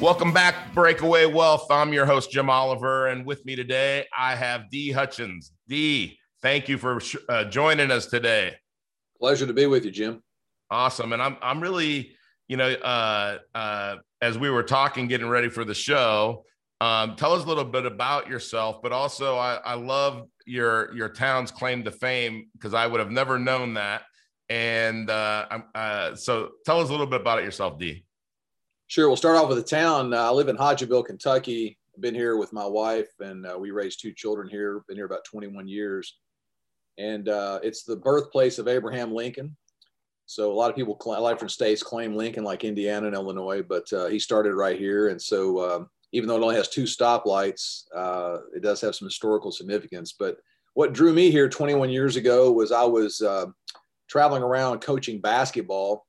Welcome back, Breakaway Wealth. I'm your host, Jim Oliver, and with me today, I have Dee Hutchins. Dee, thank you for uh, joining us today. Pleasure to be with you, Jim. Awesome, and I'm I'm really, you know, uh, uh, as we were talking, getting ready for the show. Um, tell us a little bit about yourself, but also I, I love your your town's claim to fame because I would have never known that. And uh, uh, so, tell us a little bit about it yourself, Dee. Sure. We'll start off with the town. Uh, I live in Hodgenville, Kentucky. I've been here with my wife, and uh, we raised two children here. Been here about 21 years, and uh, it's the birthplace of Abraham Lincoln. So a lot of people, a lot of different states claim Lincoln, like Indiana and Illinois, but uh, he started right here. And so, um, even though it only has two stoplights, uh, it does have some historical significance. But what drew me here 21 years ago was I was uh, traveling around coaching basketball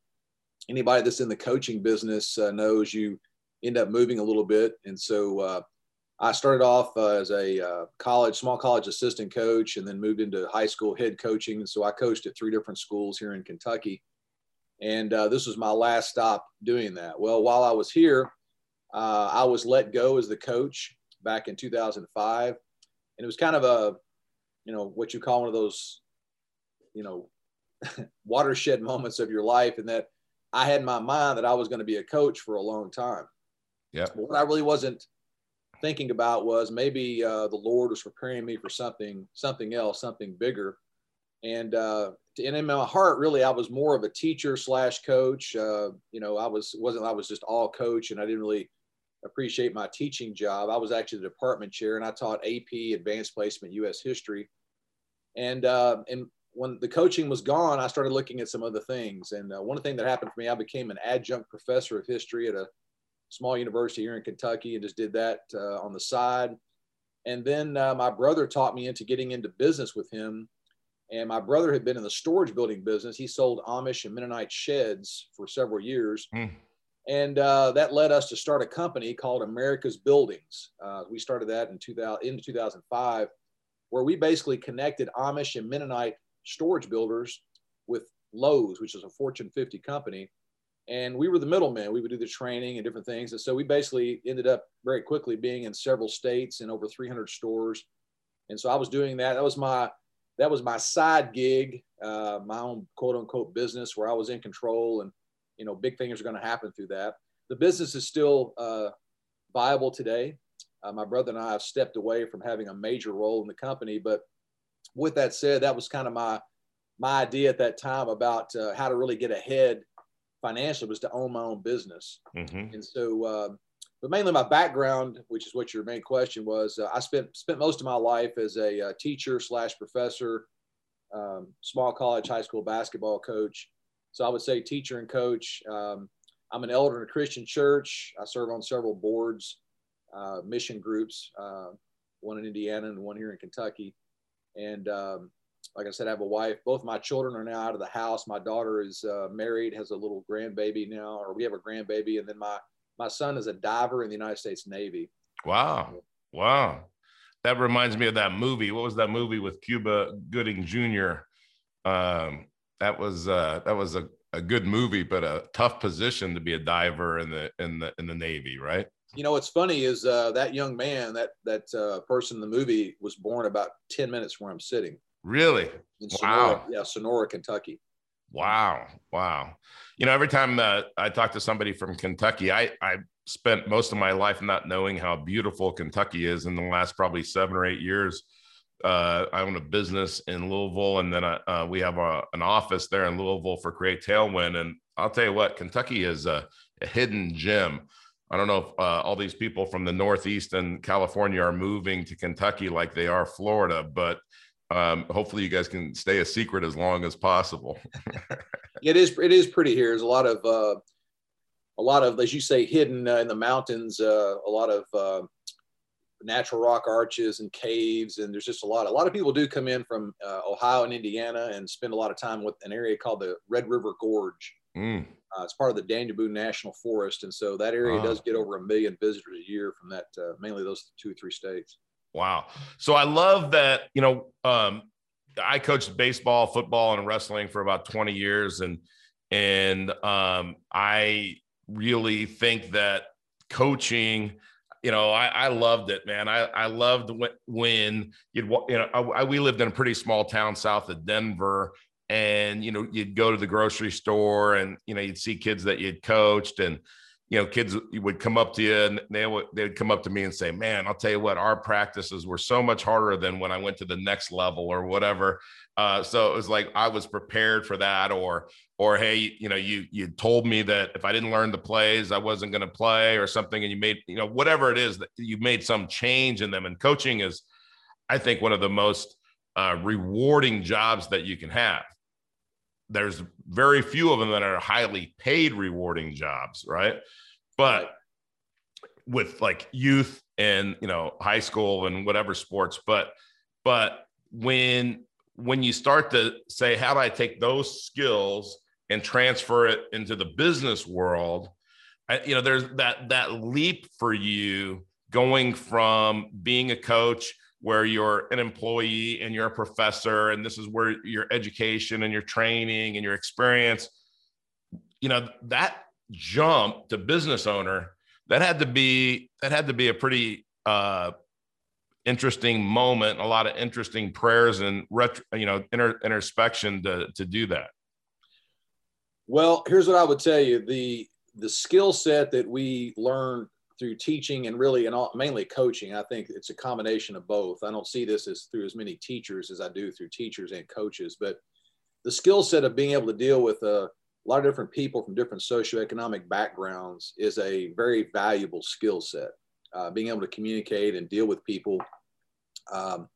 anybody that's in the coaching business uh, knows you end up moving a little bit. And so uh, I started off uh, as a uh, college, small college assistant coach, and then moved into high school head coaching. And so I coached at three different schools here in Kentucky. And uh, this was my last stop doing that. Well, while I was here, uh, I was let go as the coach back in 2005. And it was kind of a, you know, what you call one of those, you know, watershed moments of your life. And that I had in my mind that I was going to be a coach for a long time. Yeah. But what I really wasn't thinking about was maybe uh, the Lord was preparing me for something, something else, something bigger. And uh, and in my heart, really, I was more of a teacher slash coach. Uh, you know, I was wasn't I was just all coach, and I didn't really appreciate my teaching job. I was actually the department chair, and I taught AP, Advanced Placement, U.S. History. And uh, and when the coaching was gone, I started looking at some other things. And uh, one thing that happened for me, I became an adjunct professor of history at a small university here in Kentucky and just did that uh, on the side. And then uh, my brother taught me into getting into business with him. And my brother had been in the storage building business. He sold Amish and Mennonite sheds for several years. Mm. And uh, that led us to start a company called America's Buildings. Uh, we started that in 2000, in 2005, where we basically connected Amish and Mennonite storage builders with Lowe's, which is a Fortune 50 company. And we were the middleman. We would do the training and different things. And so we basically ended up very quickly being in several states and over 300 stores. And so I was doing that. That was my that was my side gig, uh, my own quote unquote business where I was in control and you know big things are going to happen through that. The business is still uh, viable today. Uh, my brother and I have stepped away from having a major role in the company, but with that said, that was kind of my my idea at that time about uh, how to really get ahead financially was to own my own business. Mm-hmm. And so, uh, but mainly my background, which is what your main question was, uh, I spent spent most of my life as a uh, teacher slash professor, um, small college, high school basketball coach. So I would say teacher and coach. Um, I'm an elder in a Christian church. I serve on several boards, uh, mission groups, uh, one in Indiana and one here in Kentucky. And um, like I said, I have a wife. Both my children are now out of the house. My daughter is uh, married, has a little grandbaby now, or we have a grandbaby. And then my my son is a diver in the United States Navy. Wow, wow, that reminds me of that movie. What was that movie with Cuba Gooding Jr.? Um, that was uh, that was a, a good movie, but a tough position to be a diver in the in the in the Navy, right? You know what's funny is uh, that young man that that uh, person in the movie was born about 10 minutes where i'm sitting. Really? In sonora, wow. Yeah sonora kentucky. Wow. Wow. You know every time uh, i talk to somebody from kentucky i i spent most of my life not knowing how beautiful kentucky is in the last probably seven or eight years. Uh, I own a business in Louisville, and then I, uh, we have a, an office there in Louisville for Create Tailwind. And I'll tell you what, Kentucky is a, a hidden gem. I don't know if uh, all these people from the Northeast and California are moving to Kentucky like they are Florida, but um, hopefully you guys can stay a secret as long as possible. it is it is pretty here. There's a lot of uh, a lot of as you say hidden uh, in the mountains. Uh, a lot of uh, natural rock arches and caves, and there's just a lot. A lot of people do come in from uh, Ohio and Indiana and spend a lot of time with an area called the Red River Gorge. Mm. Uh, it's part of the Boone National Forest, and so that area wow. does get over a million visitors a year from that, uh, mainly those two or three states. Wow! So I love that. You know, um, I coached baseball, football, and wrestling for about 20 years, and and um, I really think that coaching you know, I, I, loved it, man. I, I loved when, when you'd, you know, I, we lived in a pretty small town south of Denver and, you know, you'd go to the grocery store and, you know, you'd see kids that you'd coached and, you know, kids would come up to you and they would, they'd come up to me and say, man, I'll tell you what, our practices were so much harder than when I went to the next level or whatever. Uh, so it was like, I was prepared for that or, or, Hey, you know, you, you told me that if I didn't learn the plays, I wasn't going to play or something. And you made, you know, whatever it is that you made some change in them and coaching is, I think one of the most uh, rewarding jobs that you can have there's very few of them that are highly paid rewarding jobs right? But with like youth and you know high school and whatever sports but but when when you start to say how do i take those skills and transfer it into the business world? I, you know there's that that leap for you going from being a coach where you're an employee and you're a professor and this is where your education and your training and your experience you know that jump to business owner that had to be that had to be a pretty uh interesting moment a lot of interesting prayers and retro, you know inter, introspection to to do that. Well here's what i would tell you. The the skill set that we learned through teaching and really and all, mainly coaching. I think it's a combination of both. I don't see this as through as many teachers as I do through teachers and coaches, but the skill set of being able to deal with a lot of different people from different socioeconomic backgrounds is a very valuable skill set. Uh, being able to communicate and deal with people, um,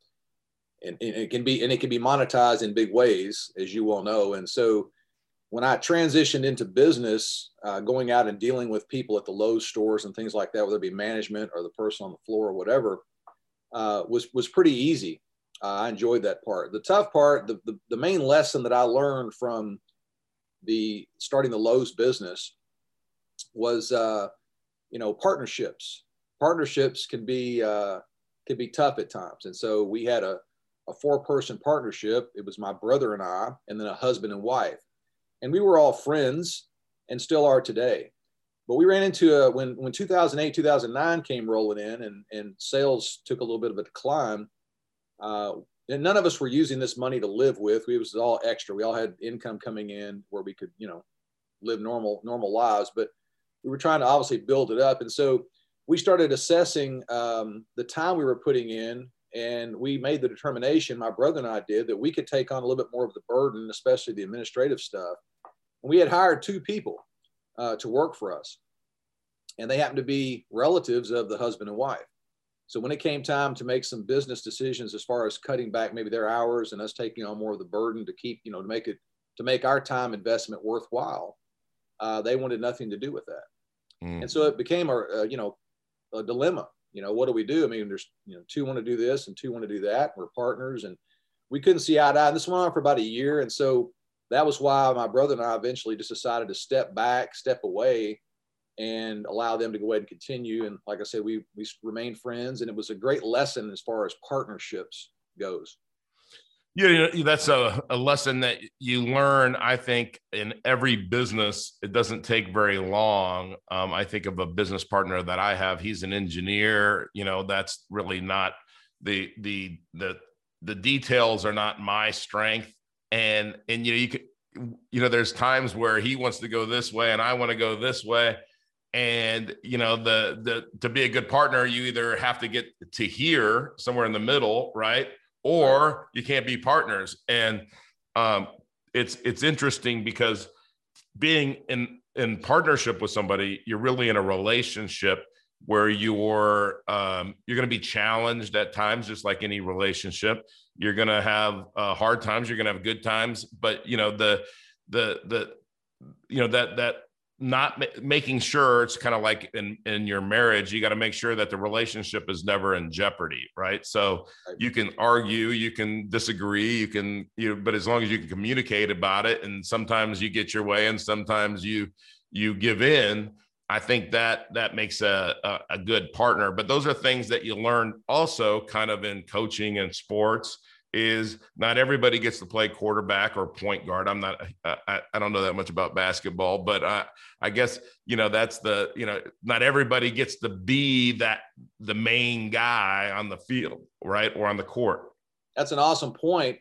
and, and, it can be and it can be monetized in big ways, as you all know. And so, when I transitioned into business, uh, going out and dealing with people at the Lowe's stores and things like that, whether it be management or the person on the floor or whatever, uh, was was pretty easy. Uh, I enjoyed that part. The tough part, the, the, the main lesson that I learned from the starting the Lowe's business was, uh, you know, partnerships. Partnerships can be uh, can be tough at times, and so we had a a four person partnership. It was my brother and I, and then a husband and wife and we were all friends and still are today. But we ran into a, when when 2008 2009 came rolling in and and sales took a little bit of a decline. Uh, and none of us were using this money to live with. We was all extra. We all had income coming in where we could you know live normal normal lives, but we were trying to obviously build it up. And so we started assessing um, the time we were putting in and we made the determination my brother and i did that we could take on a little bit more of the burden especially the administrative stuff we had hired two people uh, to work for us, and they happened to be relatives of the husband and wife. So when it came time to make some business decisions as far as cutting back maybe their hours and us taking on more of the burden to keep, you know, to make it to make our time investment worthwhile, uh, they wanted nothing to do with that. Mm. And so it became a, a, you know a dilemma. You know, what do we do? I mean, there's you know two want to do this and two want to do that. We're partners, and we couldn't see eye to eye. And this went on for about a year, and so that was why my brother and I eventually just decided to step back, step away, and allow them to go ahead and continue. And like I said, we we remained friends, and it was a great lesson as far as partnerships goes. Yeah, that's a, a lesson that you learn. I think in every business, it doesn't take very long. Um, I think of a business partner that I have. He's an engineer. You know, that's really not the the the the details are not my strength and and you know you could you know there's times where he wants to go this way and I want to go this way. And you know the the to be a good partner you either have to get to here somewhere in the middle right? Or you can't be partners. And um it's it's interesting because being in in partnership with somebody you're really in a relationship where you're um, you're going to be challenged at times just like any relationship. You're going to have uh, hard times you're going to have good times but you know the the the you know that that not ma- making sure it's kind of like in in your marriage you got to make sure that the relationship is never in jeopardy right? So you can argue you can disagree you can you know, but as long as you can communicate about it and sometimes you get your way and sometimes you you give in i think that that makes a, a, a good partner but those are things that you learn also kind of in coaching and sports is not everybody gets to play quarterback or point guard. I'm not, I, I don't know that much about basketball, but I, I guess, you know, that's the, you know, not everybody gets to be that the main guy on the field, right. Or on the court. That's an awesome point.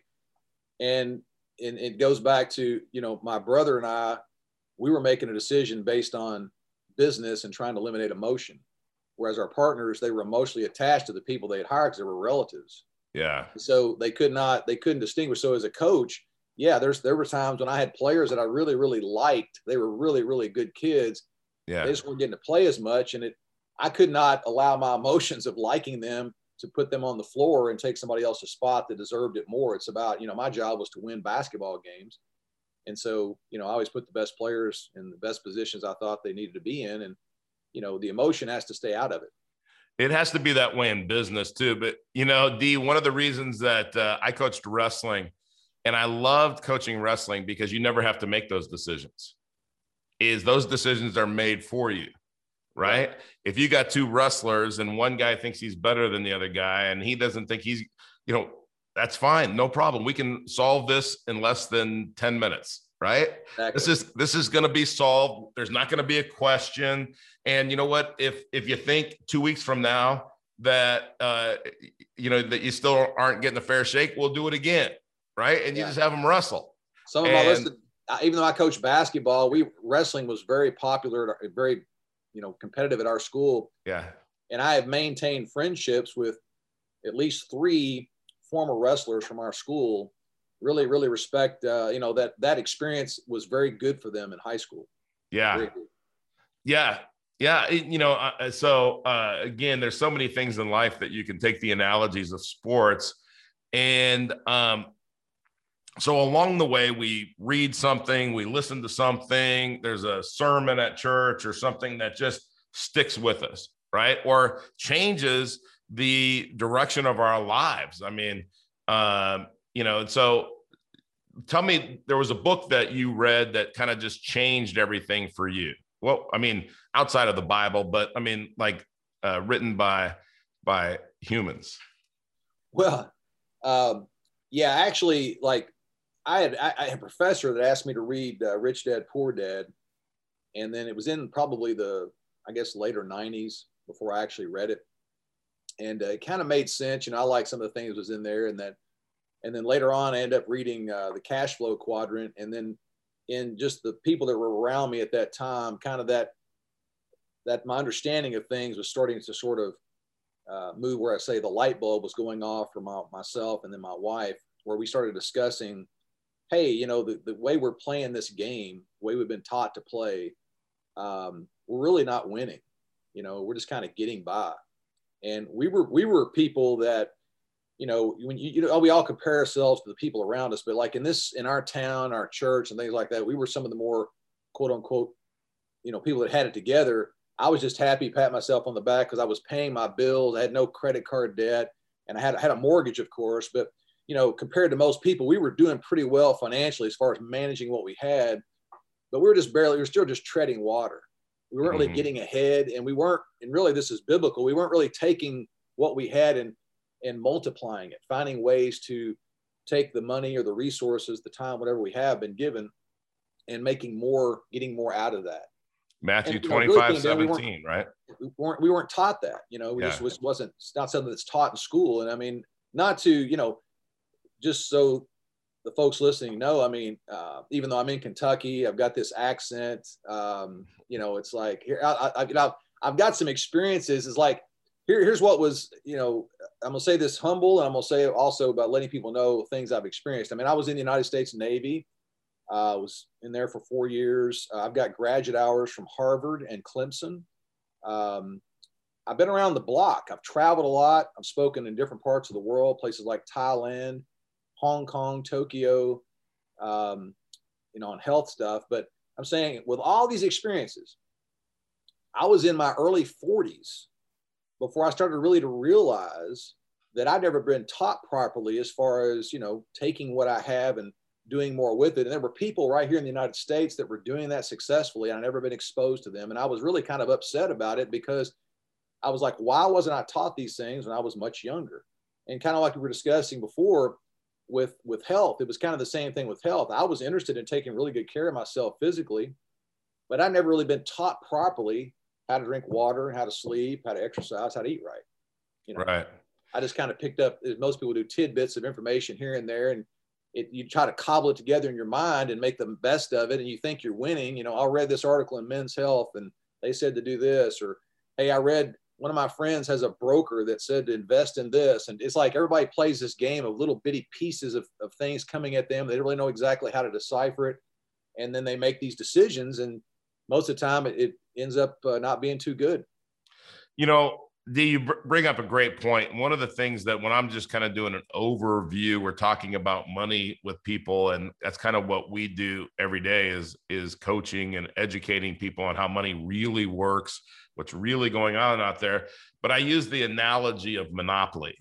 And, and it goes back to, you know, my brother and I, we were making a decision based on business and trying to eliminate emotion. Whereas our partners, they were emotionally attached to the people they had hired because they were relatives yeah. So they could not, they couldn't distinguish. So as a coach, yeah, there's there were times when I had players that I really, really liked. They were really, really good kids. Yeah. They just weren't getting to play as much. And it I could not allow my emotions of liking them to put them on the floor and take somebody else's spot that deserved it more. It's about, you know, my job was to win basketball games. And so, you know, I always put the best players in the best positions I thought they needed to be in. And, you know, the emotion has to stay out of it it has to be that way in business too. But you know, Dee, one of the reasons that uh, I coached wrestling and I loved coaching wrestling because you never have to make those decisions. Is those decisions are made for you, right? If you got two wrestlers and one guy thinks he's better than the other guy and he doesn't think he's, you know, that's fine, no problem. We can solve this in less than 10 minutes right? Exactly. this is this is going to be solved. There's not going to be a question. And you know what? If if you think two weeks from now that uh you know that you still aren't getting a fair shake we'll do it again right? And you just have them wrestle. Some of and, my list even though i coach basketball we wrestling was very popular very you know competitive at our school. Yeah. And i have maintained friendships with at least three former wrestlers from our school really really respect uh, you know that that experience was very good for them in high school. Yeah. Yeah. Yeah. You know uh, uh, so uh, again there's so many things in life that you can take the analogies of sports. And um so along the way we read something we listen to something there's a sermon at church or something that just sticks with us right? Or changes the direction of our lives i mean um you know, and so tell me there was a book that you read that kind of just changed everything for you. Well, I mean, outside of the Bible, but I mean, like uh, written by by humans. Well, um, yeah, actually, like I had I, I, had a professor that asked me to read uh, Rich Dad Poor Dad, and then it was in probably the I guess later '90s before I actually read it, and uh, it kind of made sense. You know, I like some of the things was in there, and that and then later on i end up reading uh, the cash flow quadrant and then in just the people that were around me at that time kind of that that my understanding of things was starting to sort of uh, move where i say the light bulb was going off for my, myself and then my wife where we started discussing hey you know the, the way we're playing this game the way we've been taught to play um, we're really not winning you know we're just kind of getting by and we were we were people that you know, when you, you know, we all compare ourselves to the people around us, but like in this, in our town, our church and things like that, we were some of the more quote unquote, you know, people that had it together. I was just happy, pat myself on the back because I was paying my bills. I had no credit card debt and I had, I had a mortgage, of course, but you know, compared to most people, we were doing pretty well financially as far as managing what we had, but we were just barely, we were still just treading water. We weren't mm-hmm. really getting ahead and we weren't, and really this is biblical. We weren't really taking what we had and and multiplying it, finding ways to take the money or the resources, the time, whatever we have been given, and making more, getting more out of that. Matthew and, 25, know, really 17, we right? We weren't, we weren't taught that, you know, we yeah. just was, wasn't, it's not something that's taught in school. And I mean, not to, you know, just so the folks listening know, I mean, uh, even though I'm in Kentucky, I've got this accent, um, you know, it's like here, I, I, know, I've got some experiences. It's like, here, here's what was, you know, I'm gonna say this humble, and I'm gonna say also about letting people know things I've experienced. I mean, I was in the United States Navy. I uh, was in there for four years. Uh, I've got graduate hours from Harvard and Clemson. Um, I've been around the block. I've traveled a lot. I've spoken in different parts of the world, places like Thailand, Hong Kong, Tokyo, um, you know, on health stuff. But I'm saying with all these experiences, I was in my early 40s before I started really to realize that I'd never been taught properly as far as, you know, taking what I have and doing more with it. And there were people right here in the United States that were doing that successfully. I'd never been exposed to them. And I was really kind of upset about it because I was like, why wasn't I taught these things when I was much younger? And kind of like we were discussing before with with health, it was kind of the same thing with health. I was interested in taking really good care of myself physically, but I'd never really been taught properly how to drink water, how to sleep, how to exercise, how to eat right. You know, right. I just kind of picked up, as most people do, tidbits of information here and there, and it, you try to cobble it together in your mind and make the best of it, and you think you're winning. You know, I read this article in Men's Health, and they said to do this, or hey, I read one of my friends has a broker that said to invest in this, and it's like everybody plays this game of little bitty pieces of, of things coming at them. They don't really know exactly how to decipher it, and then they make these decisions, and most of the time it, it ends up uh, not being too good. You know, do you bring up a great point? One of the things that when I'm just kind of doing an overview, we're talking about money with people, and that's kind of what we do every day is is coaching and educating people on how money really works, what's really going on out there. But I use the analogy of Monopoly,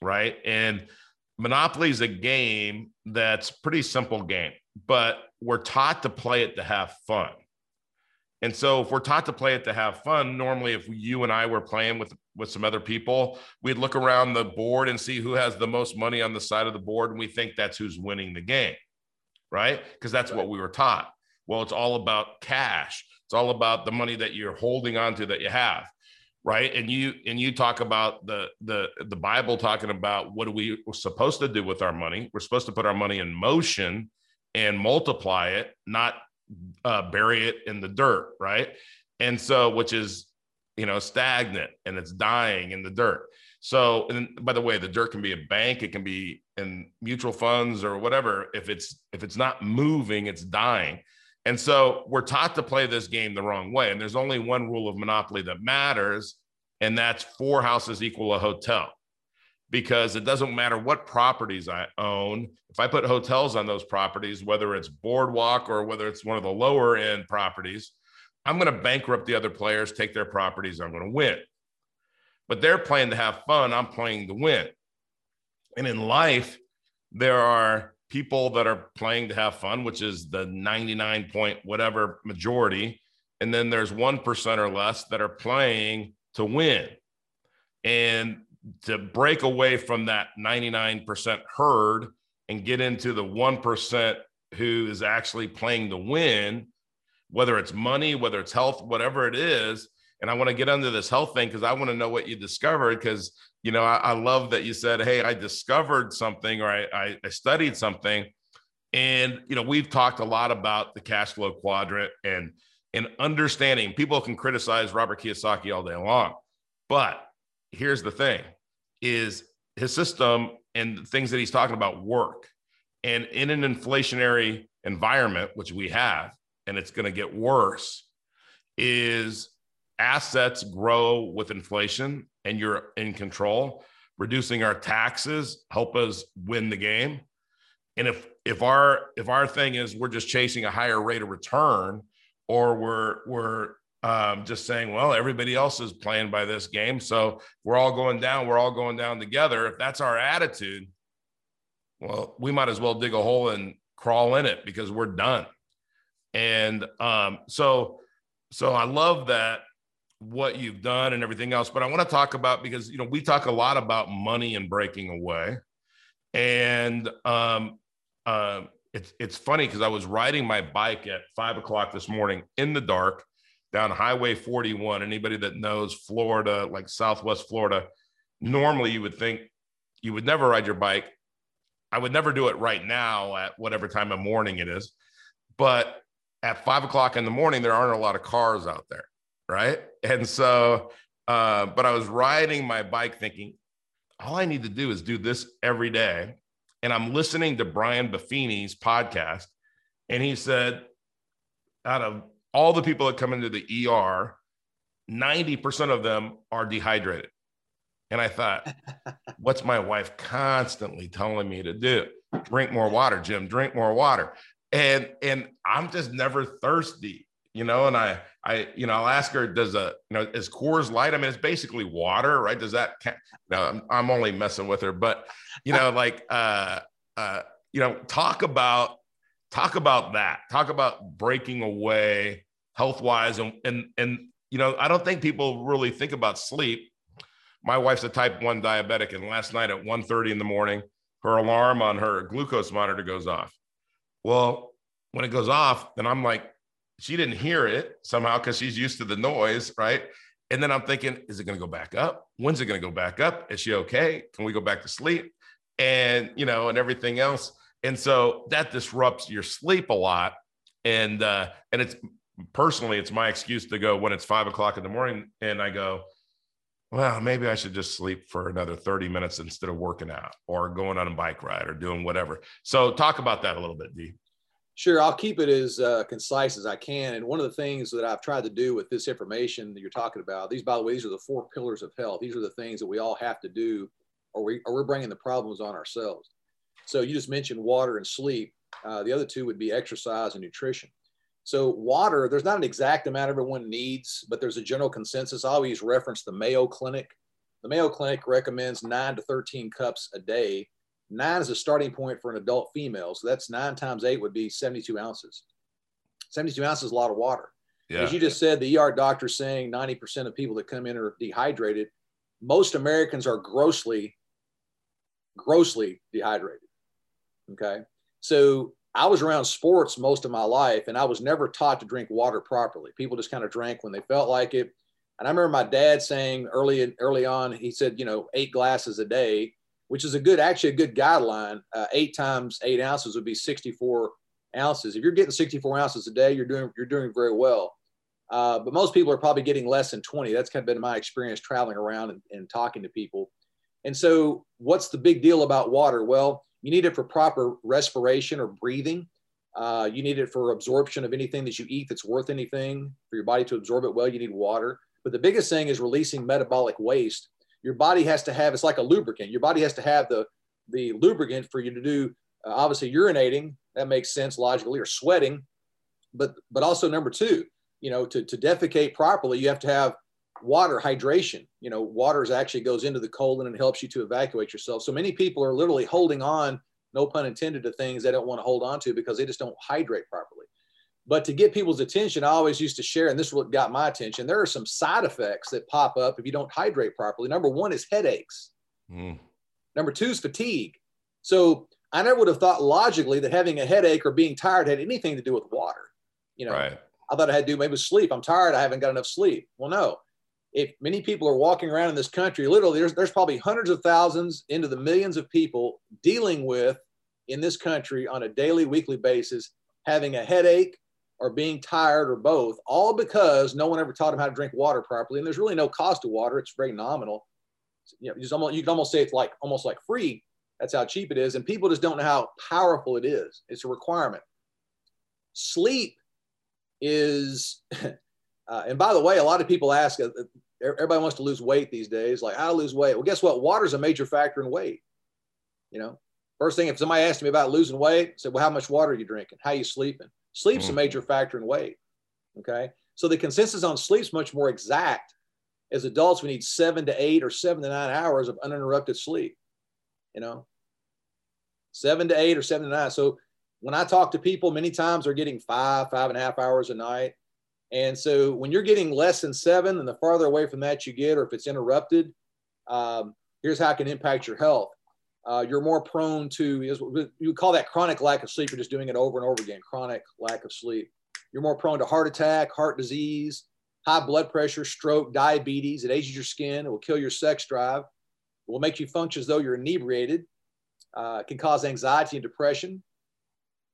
right? And Monopoly is a game that's pretty simple game, but we're taught to play it to have fun. And so if we're taught to play it to have fun, normally if you and I were playing with with some other people, we'd look around the board and see who has the most money on the side of the board and we think that's who's winning the game. Right? Because that's what we were taught. Well, it's all about cash. It's all about the money that you're holding on to that you have. Right? And you and you talk about the the the Bible talking about what are we supposed to do with our money? We're supposed to put our money in motion and multiply it, not uh, bury it in the dirt, right? And so, which is, you know, stagnant and it's dying in the dirt. So, and by the way, the dirt can be a bank, it can be in mutual funds or whatever. If it's if it's not moving, it's dying. And so we're taught to play this game the wrong way. And there's only one rule of monopoly that matters, and that's four houses equal a hotel because it doesn't matter what properties I own. If I put hotels on those properties, whether it's boardwalk or whether it's one of the lower end properties, I'm going to bankrupt the other players, take their properties, I'm going to win. But they're playing to have fun, I'm playing to win. And in life, there are people that are playing to have fun, which is the 99 point whatever majority. And then there's 1% or less that are playing to win. And to break away from that 99% herd and get into the 1% who is actually playing to win, whether it's money, whether it's health, whatever it is. And I want to get under this health thing because I want to know what you discovered. Because, you know, I, I, love that you said, Hey, I discovered something or I, I, I studied something. And, you know, we've talked a lot about the cash flow quadrant and, and understanding people can criticize Robert Kiyosaki all day long, but here's the thing is his system and things that he's talking about work. And in an inflationary environment, which we have, and it's going to get worse, is assets grow with inflation and you're in control. Reducing our taxes help us win the game. And if if our if our thing is we're just chasing a higher rate of return, or we're we're um, just saying, well, everybody else is playing by this game. So we're all going down. We're all going down together. If that's our attitude, well, we might as well dig a hole and crawl in it because we're done. And um, so, so I love that what you've done and everything else. But I want to talk about because you know we talk a lot about money and breaking away, and um, uh, it's it's funny because I was riding my bike at five o'clock this morning in the dark down Highway 41. Anybody that knows Florida, like Southwest Florida, normally you would think you would never ride your bike. I would never do it right now at whatever time of morning it is. But at five o'clock in the morning, there aren't a lot of cars out there. Right. And so, uh, but I was riding my bike thinking, all I need to do is do this every day. And I'm listening to Brian Buffini's podcast. And he said, out of all the people that come into the ER, 90% of them are dehydrated. And I thought, what's my wife constantly telling me to do? Drink more water, Jim, drink more water. and and I'm just never thirsty, you know. And I I you know I'll ask her, does a you know is Coors Light? I mean, it's basically water, right? Does that count? No, I'm, I'm only messing with her, but you know, like uh uh you know, talk about talk about that. Talk about breaking away health wise and and and you know, I don't think people really think about sleep. My wife's a type 1 diabetic and last night at 1:30 in the morning, her alarm on her glucose monitor goes off. Well, when it goes off, then I'm like she didn't hear it somehow cuz she's used to the noise, right? And then I'm thinking, is it going to go back up? When's it going to go back up? Is she okay? Can we go back to sleep? And, you know, and everything else. And so that disrupts your sleep a lot. And, uh, and it's personally, it's my excuse to go when it's five o'clock in the morning and I go, well, maybe I should just sleep for another 30 minutes instead of working out or going on a bike ride or doing whatever. So talk about that a little bit, Dee. Sure, I'll keep it as uh, concise as I can. And one of the things that I've tried to do with this information that you're talking about, these, by the way, these are the four pillars of health. These are the things that we all have to do, or we or we're bringing the problems on ourselves. So you just mentioned water and sleep. Uh, the other two would be exercise and nutrition. So water, there's not an exact amount everyone needs, but there's a general consensus. I always reference the Mayo Clinic. The Mayo Clinic recommends nine to 13 cups a day. Nine is a starting point for an adult female. So that's nine times eight would be 72 ounces. 72 ounces is a lot of water. Yeah. As you just said, the ER doctor saying 90% of people that come in are dehydrated. Most Americans are grossly, grossly dehydrated. Okay. So I was around sports most of my life and I was never taught to drink water properly. People just kind of drank when they felt like it. And I remember my dad saying early early on, he said, you know, eight glasses a day, which is a good, actually a good guideline. Uh, eight times eight ounces would be 64 ounces. If you're getting 64 ounces a day, you're doing you're doing very well. Uh, but most people are probably getting less than 20. That's kind of been my experience traveling around and, and talking to people. And so, what's the big deal about water? Well, you need it for proper respiration or breathing. Uh, you need it for absorption of anything that you eat that's worth anything. For your body to absorb it well, you need water. But the biggest thing is releasing metabolic waste. Your body has to have, it's like a lubricant. Your body has to have the, the lubricant for you to do, uh, obviously, urinating. That makes sense logically, or sweating. But, but also, number two, you know, to, to defecate properly, you have to have water hydration you know water actually goes into the colon and helps you to evacuate yourself so many people are literally holding on no pun intended to things they don't want to hold on to because they just don't hydrate properly but to get people's attention i always used to share and this is what got my attention. There are some side effects that pop up if you don't hydrate properly. Number one is headaches. Mm. number two is fatigue. So i never would have thought logically that having a headache or being tired had anything to do with water you know? Right. i thought i had to do maybe sleep. I'm tired. I haven't got enough sleep. Well no. If many people are walking around in this country, literally, there's, there's probably hundreds of thousands into the millions of people dealing with in this country on a daily, weekly basis, having a headache or being tired or both, all because no one ever taught them how to drink water properly. And there's really no cost to water; it's very nominal. You know, just almost, you can almost say it's like almost like free. That's how cheap it is, and people just don't know how powerful it is. It's a requirement. Sleep is Uh, and by the way, a lot of people ask, uh, everybody wants to lose weight these days, like how to lose weight. Well, guess what? Water is a major factor in weight. You know, first thing, if somebody asked me about losing weight, I said, well, how much water are you drinking? How are you sleeping? Sleep's mm. a major factor in weight. Okay. So the consensus on sleep's much more exact. As adults, we need seven to eight or seven to nine hours of uninterrupted sleep. You know, seven to eight or seven to nine. So when I talk to people, many times they're getting five, five and a half hours a night. And so when you're getting less than seven, and the farther away from that you get, or if it's interrupted, um, here's how it can impact your health. Uh, you're more prone to, you call that chronic lack of sleep. You're just doing it over and over again, chronic lack of sleep. You're more prone to heart attack, heart disease, high blood pressure, stroke, diabetes. It ages your skin. It will kill your sex drive. It will make you function as though you're inebriated. Uh, it can cause anxiety and depression.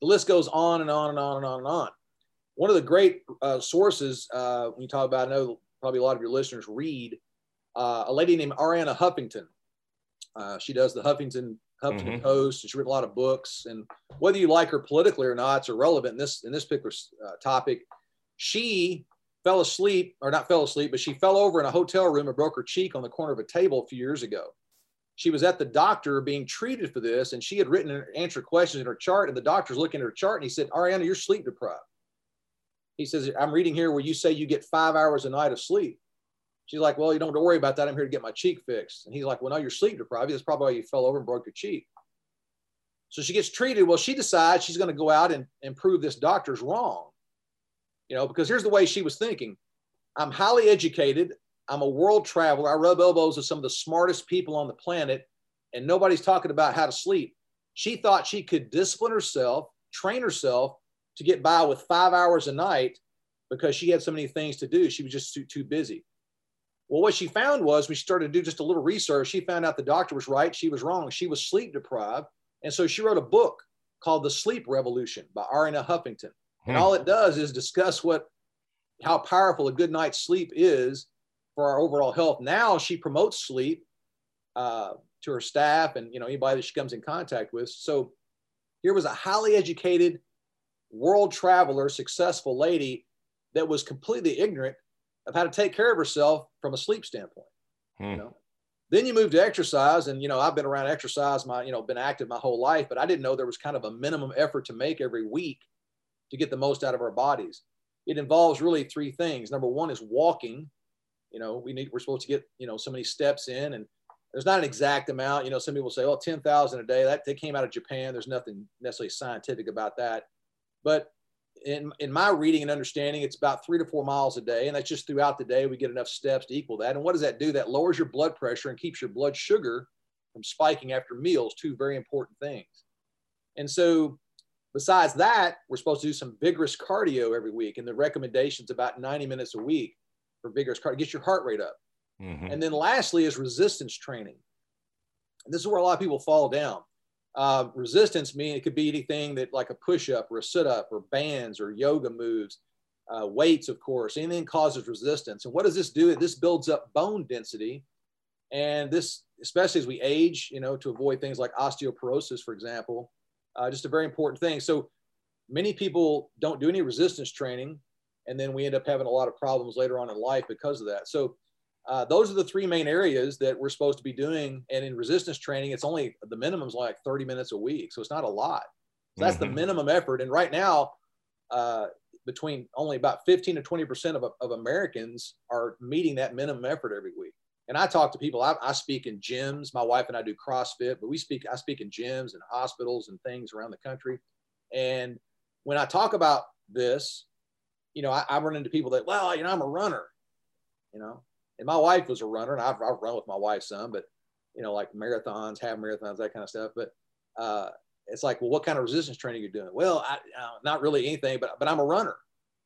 The list goes on and on and on and on and on one of the great uh, sources uh, when you talk about, I know probably a lot of your listeners read uh, a lady named Arianna Huffington. Uh, she does the Huffington Huffington mm-hmm. Post. She's written a lot of books, and whether you like her politically or not, it's irrelevant in this in this particular uh, topic. She fell asleep, or not fell asleep, but she fell over in a hotel room and broke her cheek on the corner of a table a few years ago. she was at the doctor being treated for this, and she had written and answered questions in her chart, and the doctor's looking at her chart, and he said, Arianna, you're sleep deprived. He says, I'm reading here where you say you get five hours a night of sleep. She's like, Well, you don't have to worry about that. I'm here to get my cheek fixed. And he's like, Well, no, you're sleep deprived. That's probably why you fell over and broke your cheek. So she gets treated. Well, she decides she's going to go out and, and prove this doctor's wrong. You know, because here's the way she was thinking I'm highly educated. I'm a world traveler. I rub elbows with some of the smartest people on the planet, and nobody's talking about how to sleep. She thought she could discipline herself, train herself to get by with five hours a night because she had so many things to do. She was just too, too busy. Well, what she found was we started to do just a little research. She found out the doctor was right. She was wrong. She was sleep deprived. And so she wrote a book called The Sleep Revolution by Arianna Huffington. And hmm. all it does is discuss what how powerful a good night's sleep is for our overall health. Now she promotes sleep uh, to her staff and you know anybody that she comes in contact with. So here was a highly educated world traveler, successful lady that was completely ignorant of how to take care of herself from a sleep standpoint. Hmm. You know, then you move to exercise, and you know I've been around exercise, my you know been active my whole life, but I didn't know there was kind of a minimum effort to make every week to get the most out of our bodies. It involves really three things. Number one is walking. You know, we need we're supposed to get you know so many steps in, and there's not an exact amount. You know, some people say, "Oh, ten thousand a day." That they came out of Japan. There's nothing necessarily scientific about that, but in, in my reading and understanding, it's about three to four miles a day. And that's just throughout the day, we get enough steps to equal that. And what does that do? That lowers your blood pressure and keeps your blood sugar from spiking after meals, two very important things. And so, besides that, we're supposed to do some vigorous cardio every week. And the recommendation's about 90 minutes a week for vigorous cardio, get your heart rate up. Mm-hmm. And then lastly is resistance training. And this is where a lot of people fall down uh, resistance mean it could be anything that like a push-up or a sit-up or bands or yoga moves, uh, weights, of course, anything causes resistance. And what does this do? This builds up bone density. And this, especially as we age, you know, to avoid things like osteoporosis, for example, uh, just a very important thing. So many people don't do any resistance training. And then we end up having a lot of problems later on in life because of that. So uh, those are the three main areas that we're supposed to be doing. And in resistance training, it's only the minimum is like 30 minutes a week. So it's not a lot. So that's mm-hmm. the minimum effort. And right now, uh, between only about 15 to 20% of, of Americans are meeting that minimum effort every week. And I talk to people, I, I speak in gyms. My wife and I do CrossFit, but we speak, I speak in gyms and hospitals and things around the country. And when I talk about this, you know, I, I run into people that, well, you know, I'm a runner, you know, and my wife was a runner, and I've, I've run with my wife some, but you know, like marathons, half marathons, that kind of stuff. But uh, it's like, well, what kind of resistance training are you doing? Well, I, uh, not really anything, but but I'm a runner,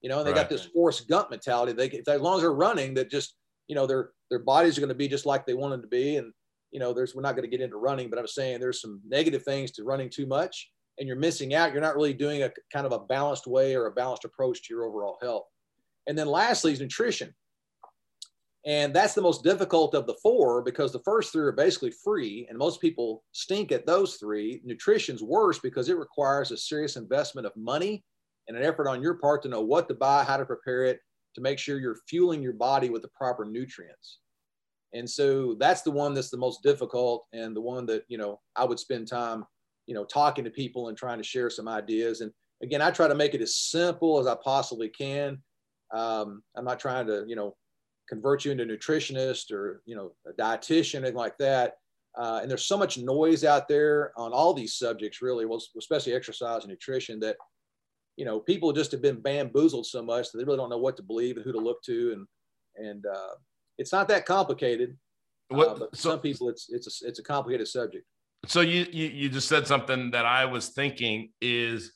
you know. And they right. got this Forrest Gump mentality. They if, as long as they're running, that just you know their their bodies are going to be just like they want them to be. And you know, there's we're not going to get into running, but I'm saying there's some negative things to running too much, and you're missing out. You're not really doing a kind of a balanced way or a balanced approach to your overall health. And then lastly is nutrition. And that's the most difficult of the four because the first three are basically free, and most people stink at those three. Nutrition's worse because it requires a serious investment of money and an effort on your part to know what to buy, how to prepare it, to make sure you're fueling your body with the proper nutrients. And so that's the one that's the most difficult and the one that, you know, I would spend time, you know, talking to people and trying to share some ideas. And again, I try to make it as simple as I possibly can. Um, I'm not trying to, you know, convert you into a nutritionist or you know a dietitian anything like that. Uh, and there's so much noise out there on all these subjects really well especially exercise and nutrition that you know people just have been bamboozled so much that they really don't know what to believe and who to look to. And and uh, it's not that complicated. What, uh, but so, some people it's it's a, it's a complicated subject. So you, you you just said something that i was thinking is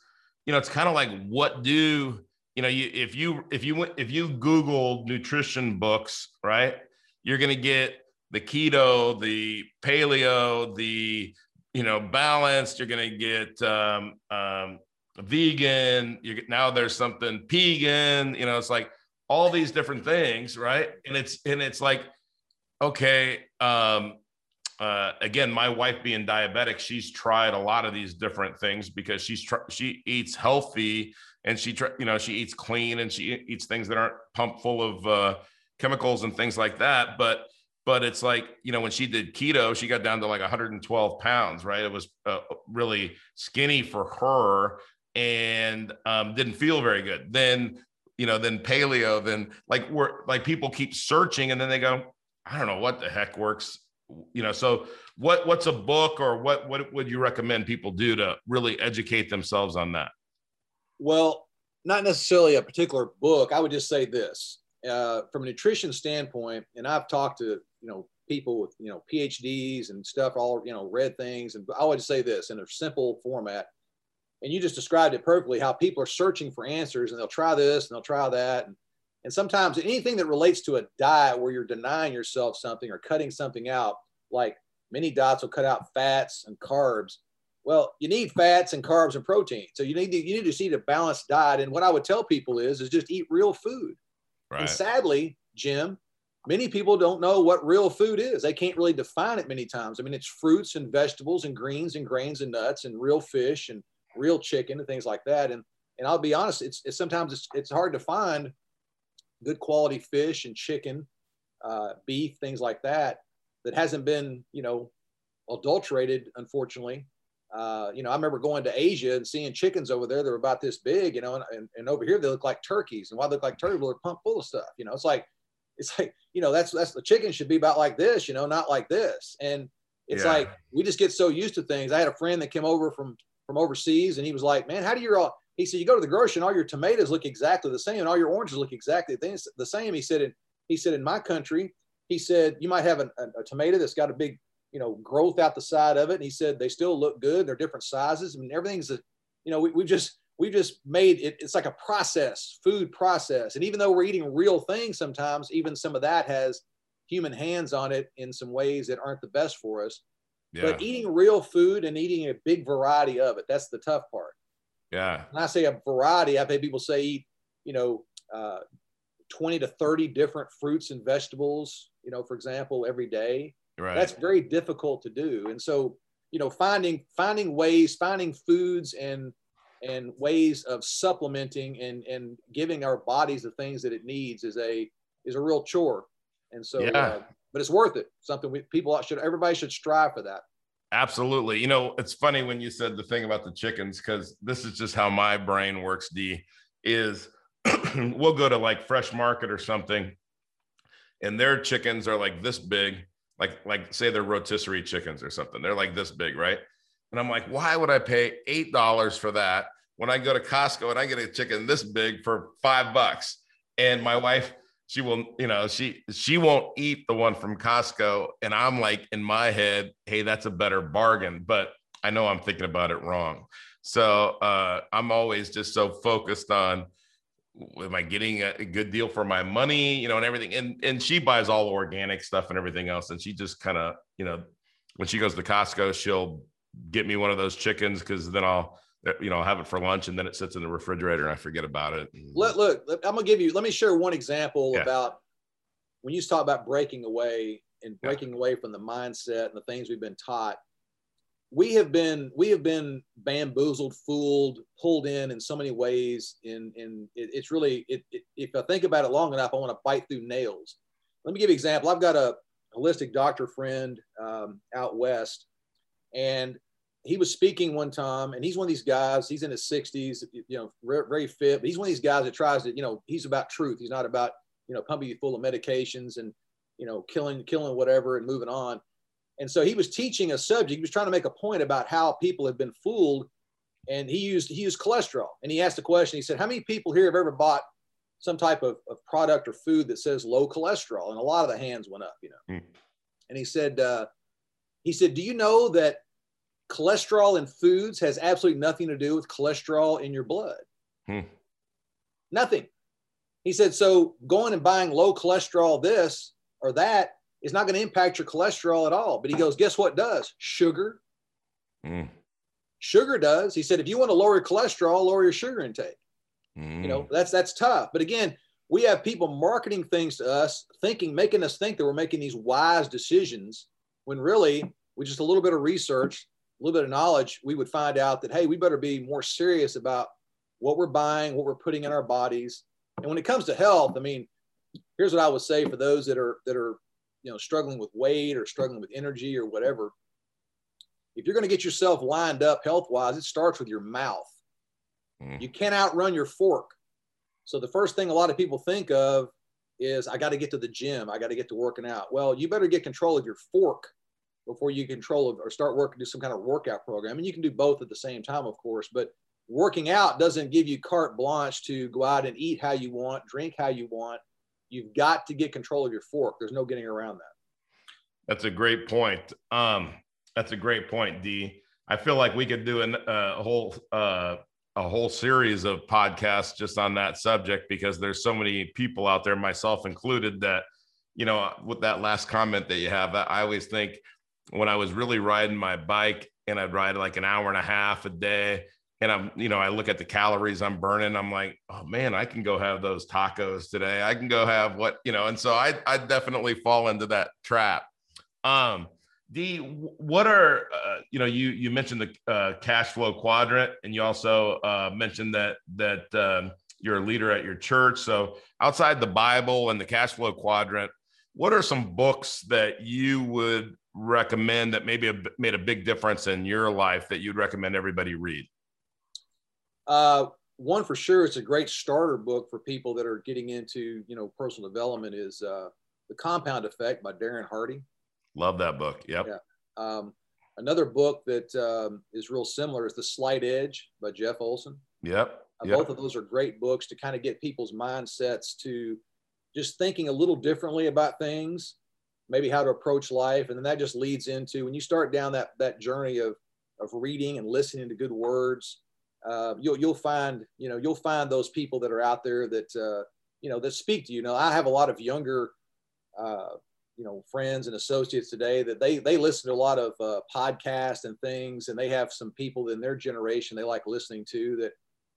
you know it's kind of like what do you know, you, if you if you went if you Google nutrition books, right, you're going to get the keto, the paleo, the you know balanced. You're going to get um, um, vegan. You now there's something vegan. You know, it's like all these different things, right? And it's and it's like, okay, um, uh, again, my wife being diabetic, she's tried a lot of these different things because she's tr- she eats healthy and she you know she eats clean and she eats things that aren't pumped full of uh, chemicals and things like that but but it's like you know when she did keto she got down to like 112 pounds right? It was uh, really skinny for her and um, didn't feel very good. Then you know then paleo then like we're like people keep searching and then they go i don't know what the heck works you know? So what what's a book or what what would you recommend people do to really educate themselves on that well not necessarily a particular book. I would just say this uh, from a nutrition standpoint and i've talked to you know people with you know phds and stuff all you know read things and i would say this in a simple format and you just described it perfectly how people are searching for answers and they'll try this and they'll try that and, and sometimes anything that relates to a diet where you're denying yourself something or cutting something out like many diets will cut out fats and carbs well you need fats and carbs and protein so you need to you need to see a balanced diet and what i would tell people is is just eat real food right. and sadly jim many people don't know what real food is they can't really define it many times i mean it's fruits and vegetables and greens and grains and nuts and real fish and real chicken and things like that. And and I'll be honest, it's, it's sometimes it's, it's hard to find good quality fish and chicken, uh, beef, things like that, that hasn't been you know adulterated, unfortunately. Uh, you know, I remember going to Asia and seeing chickens over there that were about this big, you know, and, and, and over here they look like turkeys. And why they look like turkeys? Well, they're pumped full of stuff. You know, it's like, it's like, you know, that's that's the chicken should be about like this, you know, not like this. And it's yeah. like we just get so used to things. I had a friend that came over from from overseas, and he was like, "Man, how do you all?" He said, "You go to the grocery, and all your tomatoes look exactly the same, and all your oranges look exactly the same." He said, "In he said in my country, he said you might have a, a, tomato that's got a big, you know, growth out the side of it." And he said they still look good. They're different sizes. I mean, everything's a, you know, we, we've just we've just made it. It's like a process, food process, and even though we're eating real things, sometimes even some of that has human hands on it in some ways that aren't the best for us. Yeah. But eating real food and eating a big variety of it, that's the tough part. Yeah. When I say a variety, I've had people say eat, you know, uh, 20 to 30 different fruits and vegetables, you know, for example, every day. Right. That's very difficult to do. And so, you know, finding finding ways, finding foods and and ways of supplementing and and giving our bodies the things that it needs is a is a real chore. And so yeah. uh, but it's worth it. Something we people should everybody should strive for that. Absolutely. You know, it's funny when you said the thing about the chickens because this is just how my brain works. D is we'll go to like Fresh Market or something, and their chickens are like this big, like like say they're rotisserie chickens or something. They're like this big, right? And I'm like, why would I pay eight dollars for that when I go to Costco and I get a chicken this big for five bucks? And my wife she will you know she she won't eat the one from costco and i'm like in my head hey that's a better bargain but i know i'm thinking about it wrong so uh, i'm always just so focused on am i getting a, good deal for my money you know and everything and and she buys all organic stuff and everything else and she just kind of you know when she goes to costco she'll get me one of those chickens because then i'll uh, you know, have it for lunch and then it sits in the refrigerator and I forget about it. Look, look, I'm gonna give you. Let me share one example yeah. about when you talk about breaking away and breaking yeah. away from the mindset and the things we've been taught. We have been we have been bamboozled, fooled, pulled in in so many ways. In in it, it's really it, it, if I think about it long enough, I want to bite through nails. Let me give you an example. I've got a holistic doctor friend um, out west, and he was speaking one time, and he's one of these guys. He's in his 60s, you know, very fit. But he's one of these guys that tries to, you know, he's about truth. He's not about, you know, pumping you full of medications and, you know, killing, killing whatever and moving on. And so he was teaching a subject. He was trying to make a point about how people have been fooled, and he used he used cholesterol. And he asked a question. He said, "How many people here have ever bought some type of, of product or food that says low cholesterol?" And a lot of the hands went up, you know. Mm. And he said, uh, he said, "Do you know that cholesterol in foods has absolutely nothing to do with cholesterol in your blood. Hmm. Nothing. He said, so going and buying low cholesterol this or that is not going to impact your cholesterol at all. But he goes, guess what does? Sugar. Hmm. Sugar does. He said, if you want to lower your cholesterol, lower your sugar intake. Hmm. You know, that's that's tough. But again, we have people marketing things to us, thinking, making us think that we're making these wise decisions when really with just a little bit of research, a little bit of knowledge, we would find out that, hey, we better be more serious about what we're buying, what we're putting in our bodies. And when it comes to health, I mean, here's what I would say for those that are that are you know struggling with weight or struggling with energy or whatever if you're going to get yourself lined up health wise it starts with your mouth. Mm. you can't outrun your fork. So the first thing a lot of people think of is i got to get to the gym. I got to get to working out. Well you better get control of your fork before you control or start working do some kind of workout program. And you can do both at the same time of course but working out doesn't give you carte blanche to go out and eat how you want drink how you want You've got to get control of your fork. There's no getting around that. That's a great point. Um, that's a great point, Dee. I feel like we could do an, uh, a whole uh, a whole series of podcasts just on that subject because there's so many people out there, myself included, that you know, with that last comment that you have, I always think when I was really riding my bike and I'd ride like an hour and a half a day and I'm, you know, I look at the calories I'm burning. I'm like, oh man, I can go have those tacos today. I can go have what, you know, and so I, I definitely fall into that trap. Um, Dee, what are, uh, you know, you, you mentioned the uh, cash flow quadrant and you also uh, mentioned that, that um, you're a leader at your church. So outside the Bible and the cash flow quadrant, what are some books that you would recommend that maybe made a big difference in your life that you'd recommend everybody read? Uh, one for sure, it's a great starter book for people that are getting into you know personal development. Is uh, the Compound Effect by Darren Hardy. Love that book. Yep. Yeah. Um, another book that um, is real similar is The Slight Edge by Jeff Olson. Yep. Uh, yep. Both of those are great books to kind of get people's mindsets to just thinking a little differently about things, maybe how to approach life, and then that just leads into when you start down that that journey of of reading and listening to good words uh, you'll you'll find you know you'll find those people that are out there that uh, you know that speak to you. Now I have a lot of younger uh, you know friends and associates today that they they listen to a lot of uh, podcasts and things, and they have some people in their generation they like listening to that.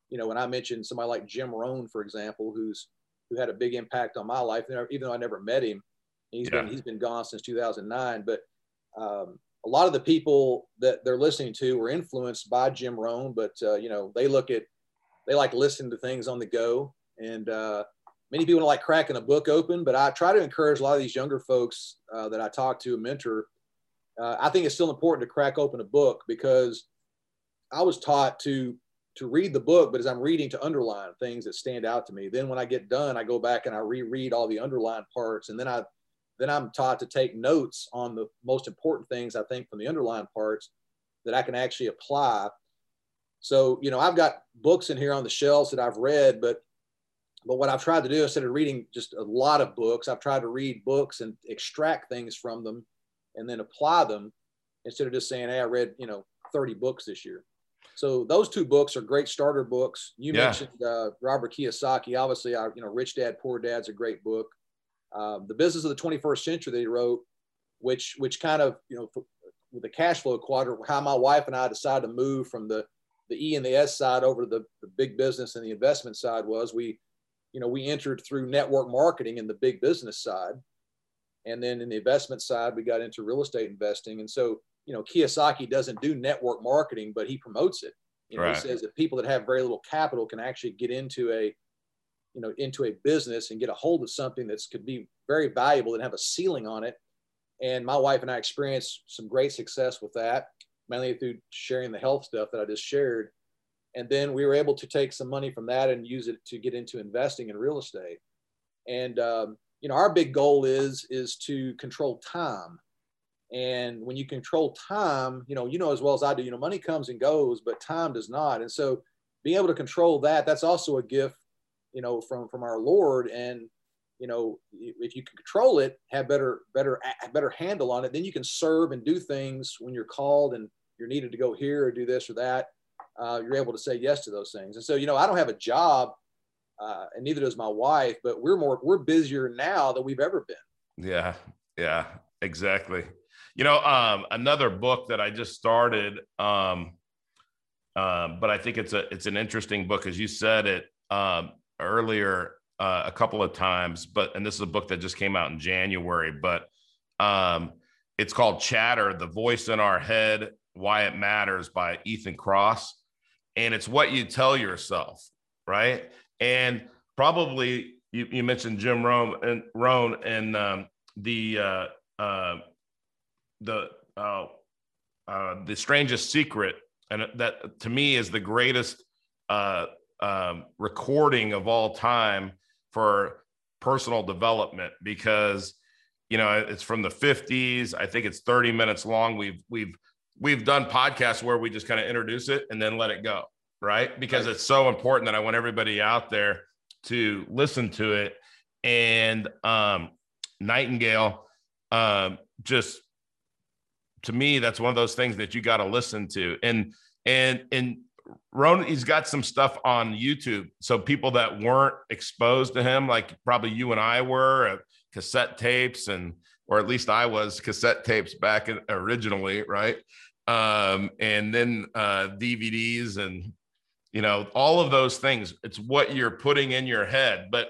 You know, when I mentioned somebody like Jim Rohn, for example, who's who had a big impact on my life, even though I never met him, he's yeah. been he's been gone since 2009. But um, a lot of the people that they're listening to were influenced by Jim Rohn, but uh, you know they look at they like listening to things on the go, and uh, many people like cracking a book open. But I try to encourage a lot of these younger folks uh, that I talk to, mentor. Uh, I think it's still important to crack open a book because I was taught to to read the book, but as I'm reading, to underline things that stand out to me. Then when I get done, I go back and I reread all the underlined parts, and then I then I'm taught to take notes on the most important things I think from the underlying parts that I can actually apply. So, you know, I've got books in here on the shelves that I've read, but but what I've tried to do instead of reading just a lot of books, I've tried to read books and extract things from them and then apply them instead of just saying, Hey, I read, you know, 30 books this year. So those two books are great starter books. You yeah. mentioned uh, Robert Kiyosaki. Obviously, I, you know, Rich Dad Poor Dad's a great book um, the business of the 21st century that he wrote, which which kind of you know with the cash flow quadrant, how my wife and I decided to move from the the E and the S side over to the, the big business and the investment side was we, you know, we entered through network marketing in the big business side, and then in the investment side we got into real estate investing, and so you know Kiyosaki doesn't do network marketing, but he promotes it. You know, right. he says that people that have very little capital can actually get into a you know into a business and get a hold of something that's could be very valuable and have a ceiling on it. And my wife and i experienced some great success with that mainly through sharing the health stuff that i just shared. And then we were able to take some money from that and use it to get into investing in real estate. And um, you know our big goal is is to control time. And when you control time you know you know as well as i do you know money comes and goes but time does not. And so being able to control that that's also a gift you know, from from our Lord. And you know, if you can control it, have better better better handle on it, then you can serve and do things when you're called and you're needed to go here or do this or that. Uh, you're able to say yes to those things. And so, you know, I don't have a job, uh, and neither does my wife, but we're more we're busier now than we've ever been. Yeah, yeah, exactly. You know, um, another book that I just started, um, um, but I think it's a it's an interesting book, as you said it. Um, earlier uh, a couple of times, but and this is a book that just came out in January, but um, it's called Chatter: The Voice in Our Head, Why It Matters by Ethan Kross, and it's what you tell yourself, right? And probably you, you mentioned Jim Rohn and Rohn, and um, the uh, uh, the uh, uh, the strangest secret, and that to me is the greatest uh, um, recording of all time for personal development because you know it's from the 50s i think it's 30 minutes long. We've we've we've done podcasts where we just kind of introduce it and then let it go right? Because right. it's so important that i want everybody out there to listen to it. And um nightingale um just to me that's one of those things that you got to listen to. And and and Ronan, he's got some stuff on YouTube. So people that weren't exposed to him, like probably you and I were, uh, cassette tapes, and or at least I was cassette tapes back in, originally, right? Um, and then uh, DVDs and you know all of those things. It's what you're putting in your head. But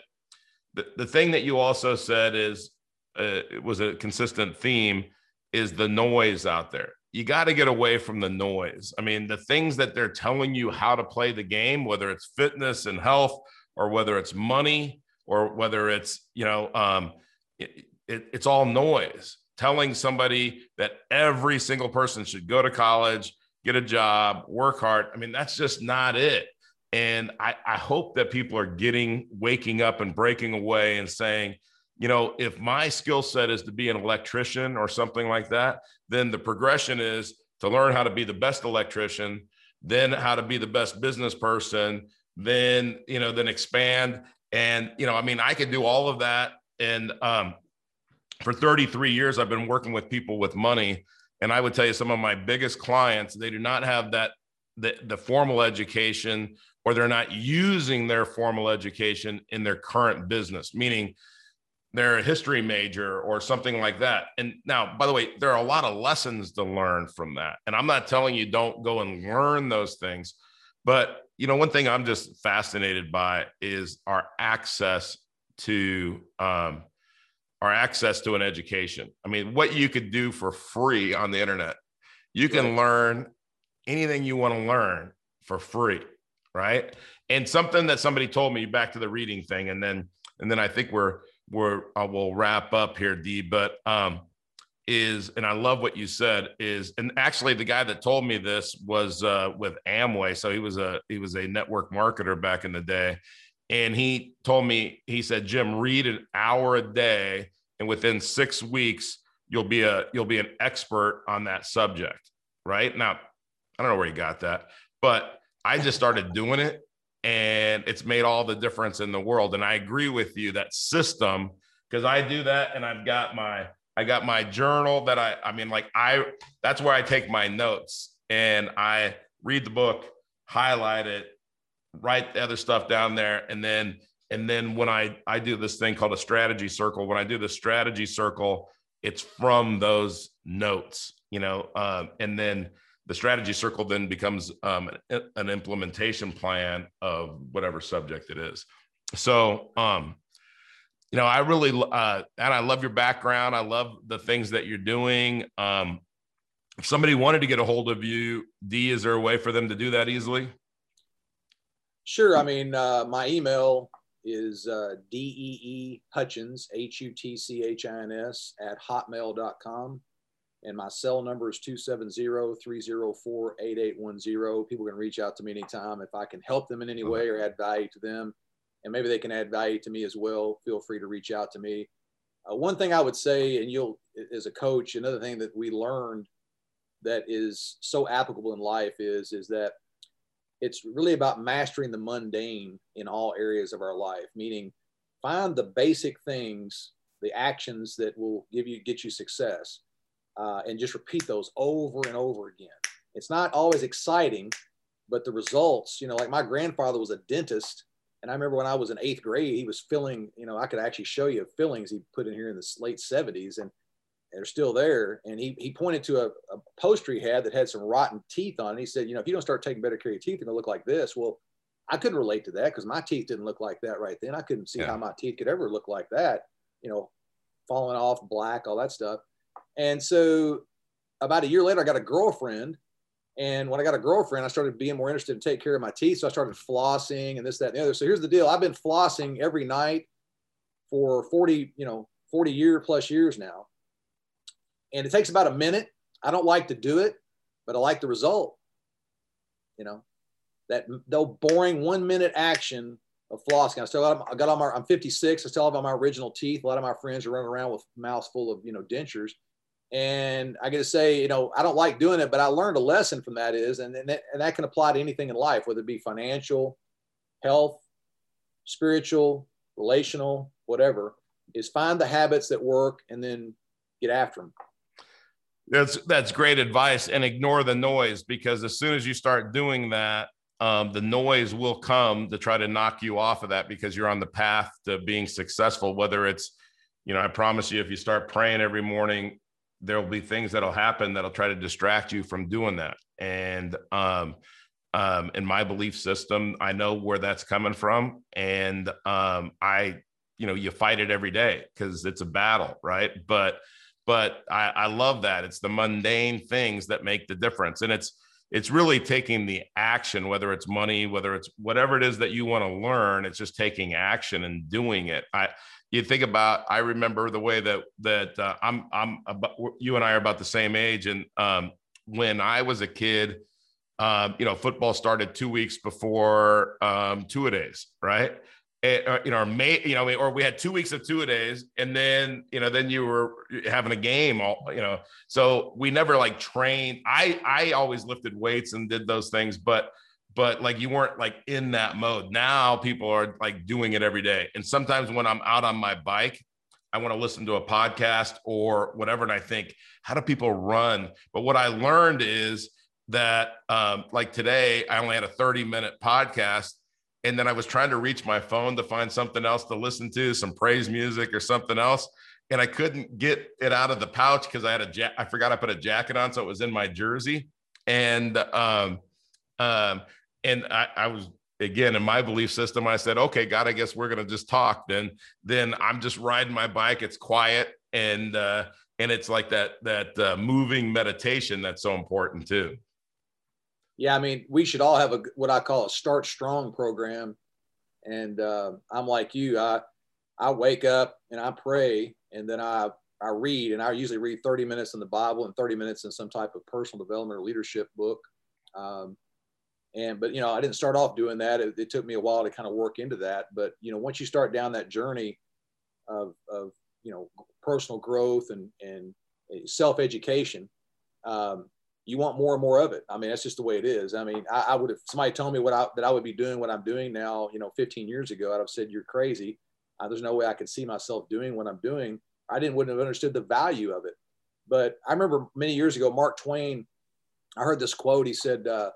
the, the thing that you also said is uh, it was a consistent theme is the noise out there you got to get away from the noise. I mean, the things that they're telling you how to play the game, whether it's fitness and health, or whether it's money, or whether it's you know, um, it, it, it's all noise. Telling somebody that every single person should go to college, get a job, work hard. I mean, that's just not it. And I, I hope that people are getting, waking up and breaking away and saying, you know, if my skill set is to be an electrician or something like that, then the progression is to learn how to be the best electrician, then how to be the best business person, then, you know, then expand. And, you know, I mean, I could do all of that. And um, for 33 years, I've been working with people with money. And I would tell you some of my biggest clients, they do not have that, the, the formal education or they're not using their formal education in their current business, meaning they're a history major or something like that. And now, by the way, there are a lot of lessons to learn from that. And I'm not telling you don't go and learn those things, but you know, one thing I'm just fascinated by is our access to um, our access to an education. I mean, what you could do for free on the internet. You can learn anything you want to learn for free, right? And something that somebody told me back to the reading thing, and then and then I think we're we're uh, we'll wrap up here, Dee. But um, is and I love what you said is and actually the guy that told me this was uh, with Amway, so he was a he was a network marketer back in the day, and he told me he said Jim read an hour a day, and within six weeks you'll be a you'll be an expert on that subject. Right now, I don't know where he got that, but I just started doing it and it's made all the difference in the world. And i agree with you that system because i do that and i've got my i got my journal that i i mean like i that's where i take my notes and i read the book highlight it write the other stuff down there. And then and then when i i do this thing called a strategy circle when i do the strategy circle it's from those notes you know um, and then the strategy circle then becomes um, an implementation plan of whatever subject it is. So, um, you know, I really, uh, and I love your background. I love the things that you're doing. Um, if somebody wanted to get a hold of you, Dee, is there a way for them to do that easily? Sure. I mean, uh, my email is uh, D-E-E Hutchins, H-U-T-C-H-I-N-S at hotmail.com and my cell number is 270-304-8810 people can reach out to me anytime if i can help them in any way or add value to them. And maybe they can add value to me as well. Feel free to reach out to me. Uh, one thing i would say and you'll as a coach another thing that we learned that is so applicable in life is is that it's really about mastering the mundane in all areas of our life meaning find the basic things the actions that will give you get you success uh, and just repeat those over and over again. It's not always exciting, but the results, you know, like my grandfather was a dentist. And I remember when I was in eighth grade, he was filling, you know, I could actually show you fillings he put in here in the late 70s and they're still there. And he, he pointed to a, a poster he had that had some rotten teeth on it. He said, you know, if you don't start taking better care of your teeth, they're going to look like this. Well, I couldn't relate to that because my teeth didn't look like that right then. I couldn't see yeah. how my teeth could ever look like that, you know, falling off, black, all that stuff. And so about a year later, I got a girlfriend. And when I got a girlfriend, I started being more interested in take care of my teeth. So I started flossing and this, that, and the other. So here's the deal. I've been flossing every night for 40, you know, 40 year plus years now. And it takes about a minute. I don't like to do it, but I like the result. You know, that though boring one minute action of flossing. I still got, I got all my, I'm 56. I still have all my original teeth. A lot of my friends are running around with mouths full of, you know, dentures. And I get to say, you know, I don't like doing it, but I learned a lesson from that is, and, and, that, and that can apply to anything in life, whether it be financial, health, spiritual, relational, whatever, is find the habits that work and then get after them. That's that's great advice, and ignore the noise because as soon as you start doing that, um, the noise will come to try to knock you off of that because you're on the path to being successful. Whether it's, you know, I promise you, if you start praying every morning, there will be things that'll happen that'll try to distract you from doing that. And um, um, in my belief system, I know where that's coming from, and um, I, you know, you fight it every day because it's a battle, right? But but I, I love that it's the mundane things that make the difference, and it's it's really taking the action, whether it's money, whether it's whatever it is that you want to learn. It's just taking action and doing it. I, you think about, I remember the way that, that uh, I'm, I'm about, you and I are about the same age. And um, when I was a kid, um, you know, football started two weeks before um, two a days, right? It, uh, you know, May, you know, or we had two weeks of two days, and then you know, then you were having a game, all you know. So we never like trained. I I always lifted weights and did those things, but but like you weren't like in that mode. Now people are like doing it every day, and sometimes when I'm out on my bike, I want to listen to a podcast or whatever, and I think, how do people run? But what I learned is that um, like today, I only had a 30 minute podcast and then I was trying to reach my phone to find something else to listen to, some praise music or something else, and I couldn't get it out of the pouch because I had a ja- I forgot I put a jacket on, so it was in my jersey, and um, um, and I, I was again in my belief system. I said, okay, God, I guess we're gonna just talk. Then then I'm just riding my bike. It's quiet and uh, and it's like that that uh, moving meditation that's so important too yeah, I mean, we should all have a what I call a start strong program. And uh, I'm like you, I I wake up and I pray, and then I I read, and I usually read 30 minutes in the Bible and 30 minutes in some type of personal development or leadership book. Um, and but you know, I didn't start off doing that. It, it took me a while to kind of work into that. But you know, once you start down that journey of of you know personal growth and and self education, um, you want more and more of it. I mean, that's just the way it is. I mean, I, I would have somebody told me what I, that I would be doing what I'm doing now, you know, 15 years ago, I'd have said, you're crazy. Uh, there's no way I could see myself doing what I'm doing. I didn't, wouldn't have understood the value of it. But I remember many years ago, Mark Twain, I heard this quote. He said, uh,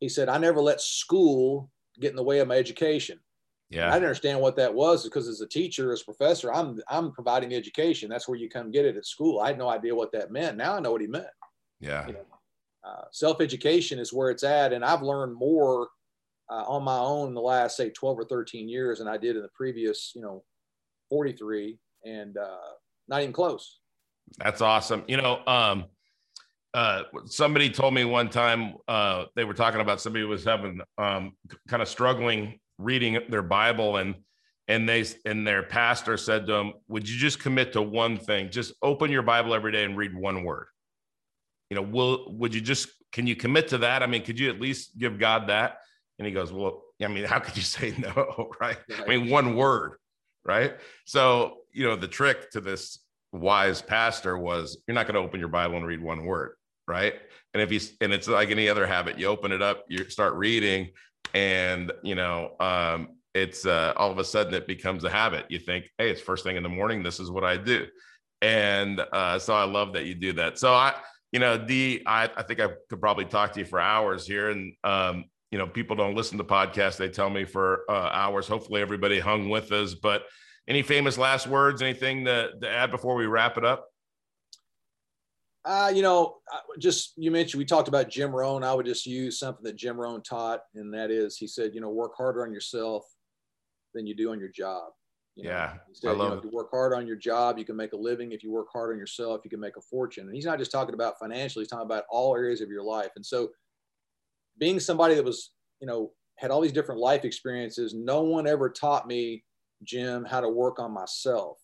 he said, I never let school get in the way of my education. Yeah. I didn't understand what that was because as a teacher, as a professor, I'm, I'm providing education. That's where you come get it at school. I had no idea what that meant. Now I know what he meant. Yeah. You know, uh, self education is where it's at. And I've learned more uh, on my own in the last, say, 12 or 13 years than I did in the previous, you know, 43 and uh, not even close. That's awesome. You know, um, uh, somebody told me one time uh, they were talking about somebody was having um, kind of struggling reading their Bible and and they and their pastor said to them, "Would you just commit to one thing? Just open your Bible every day and read one word." You know, will would you just can you commit to that? I mean, could you at least give God that? And he goes, Well, I mean, how could you say no? Right. I mean, one word, right? So, you know, the trick to this wise pastor was you're not going to open your Bible and read one word, right? And if you and it's like any other habit, you open it up, you start reading, and you know, um, it's uh, all of a sudden it becomes a habit. You think, hey, it's first thing in the morning. This is what I do, and uh, so I love that you do that. So I you know, Dee, I, think I could probably talk to you for hours here. And, um, you know, people don't listen to podcasts. They tell me for uh, hours. Hopefully everybody hung with us. But any famous last words, anything to, to add before we wrap it up? Uh, you know, just you mentioned we talked about Jim Rohn. I would just use something that Jim Rohn taught, and that is he said, you know, work harder on yourself than you do on your job. You know, yeah, I love you know, If you work hard on your job, you can make a living. If you work hard on yourself, you can make a fortune. And he's not just talking about financially; he's talking about all areas of your life. And so, being somebody that was, you know, had all these different life experiences, no one ever taught me, Jim, how to work on myself.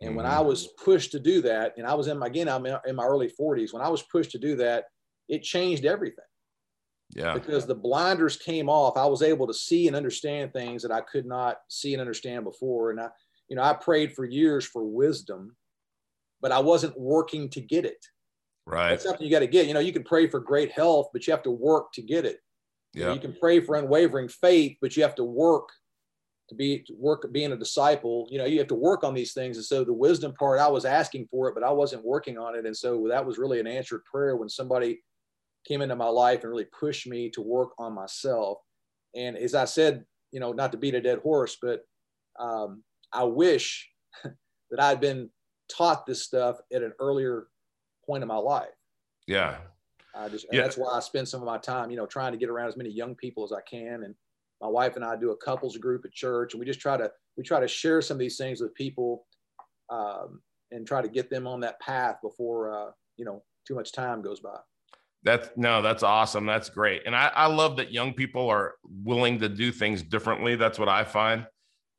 And mm-hmm. when I was pushed to do that, and I was in my, again, I'm in my early 40s, when I was pushed to do that, it changed everything. Yeah. Because the blinders came off. I was able to see and understand things that I could not see and understand before. And I, you know, I prayed for years for wisdom, but I wasn't working to get it. Right. That's something you got to get. You know, you can pray for great health, but you have to work to get it. Yeah. You, know, you can pray for unwavering faith, but you have to work to be to work being a disciple. You know, you have to work on these things. And so the wisdom part, I was asking for it, but I wasn't working on it. And so that was really an answered prayer when somebody came into my life and really pushed me to work on myself. And as I said, you know, not to beat a dead horse, but um, I wish that I'd been taught this stuff at an earlier point in my life. Yeah. I just, yeah. that's why I spend some of my time, you know, trying to get around as many young people as I can. And my wife and I do a couples group at church, and we just try to we try to share some of these things with people, um, and try to get them on that path before uh, you know too much time goes by. That's no, that's awesome. That's great. And I, I love that young people are willing to do things differently. That's what I find.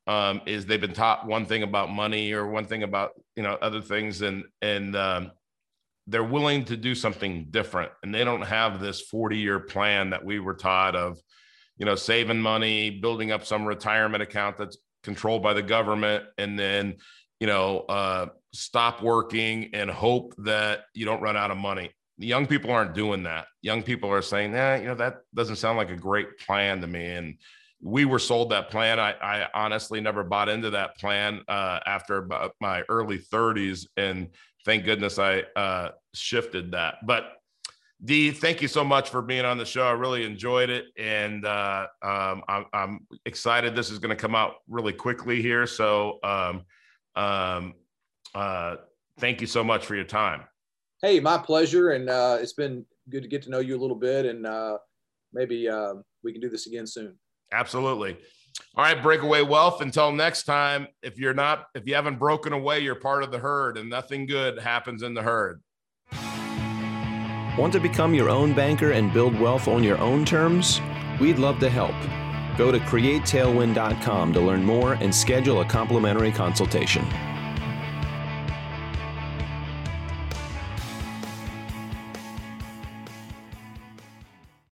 Um, is they've been taught one thing about money or one thing about you know other things and and um, they're willing to do something different and they don't have this 40 year plan that we were taught of you know saving money building up some retirement account that's controlled by the government and then you know uh, stop working and hope that you don't run out of money young people aren't doing that. Young people are saying, "Yeah, you know, that doesn't sound like a great plan to me." And we were sold that plan. I, I honestly never bought into that plan uh, after my early 30s, and thank goodness I uh, shifted that. But Dee, thank you so much for being on the show. I really enjoyed it, and uh, um, I'm, I'm, excited. This is going to come out really quickly here, so um, um, uh, thank you so much for your time. Hey, my pleasure. And uh, it's been good to get to know you a little bit. And uh, maybe uh, we can do this again soon. Absolutely. All right, breakaway wealth. Until next time, if you're not, if you haven't broken away, you're part of the herd, and nothing good happens in the herd. Want to become your own banker and build wealth on your own terms? We'd love to help. Go to createtailwind.com to learn more and schedule a complimentary consultation.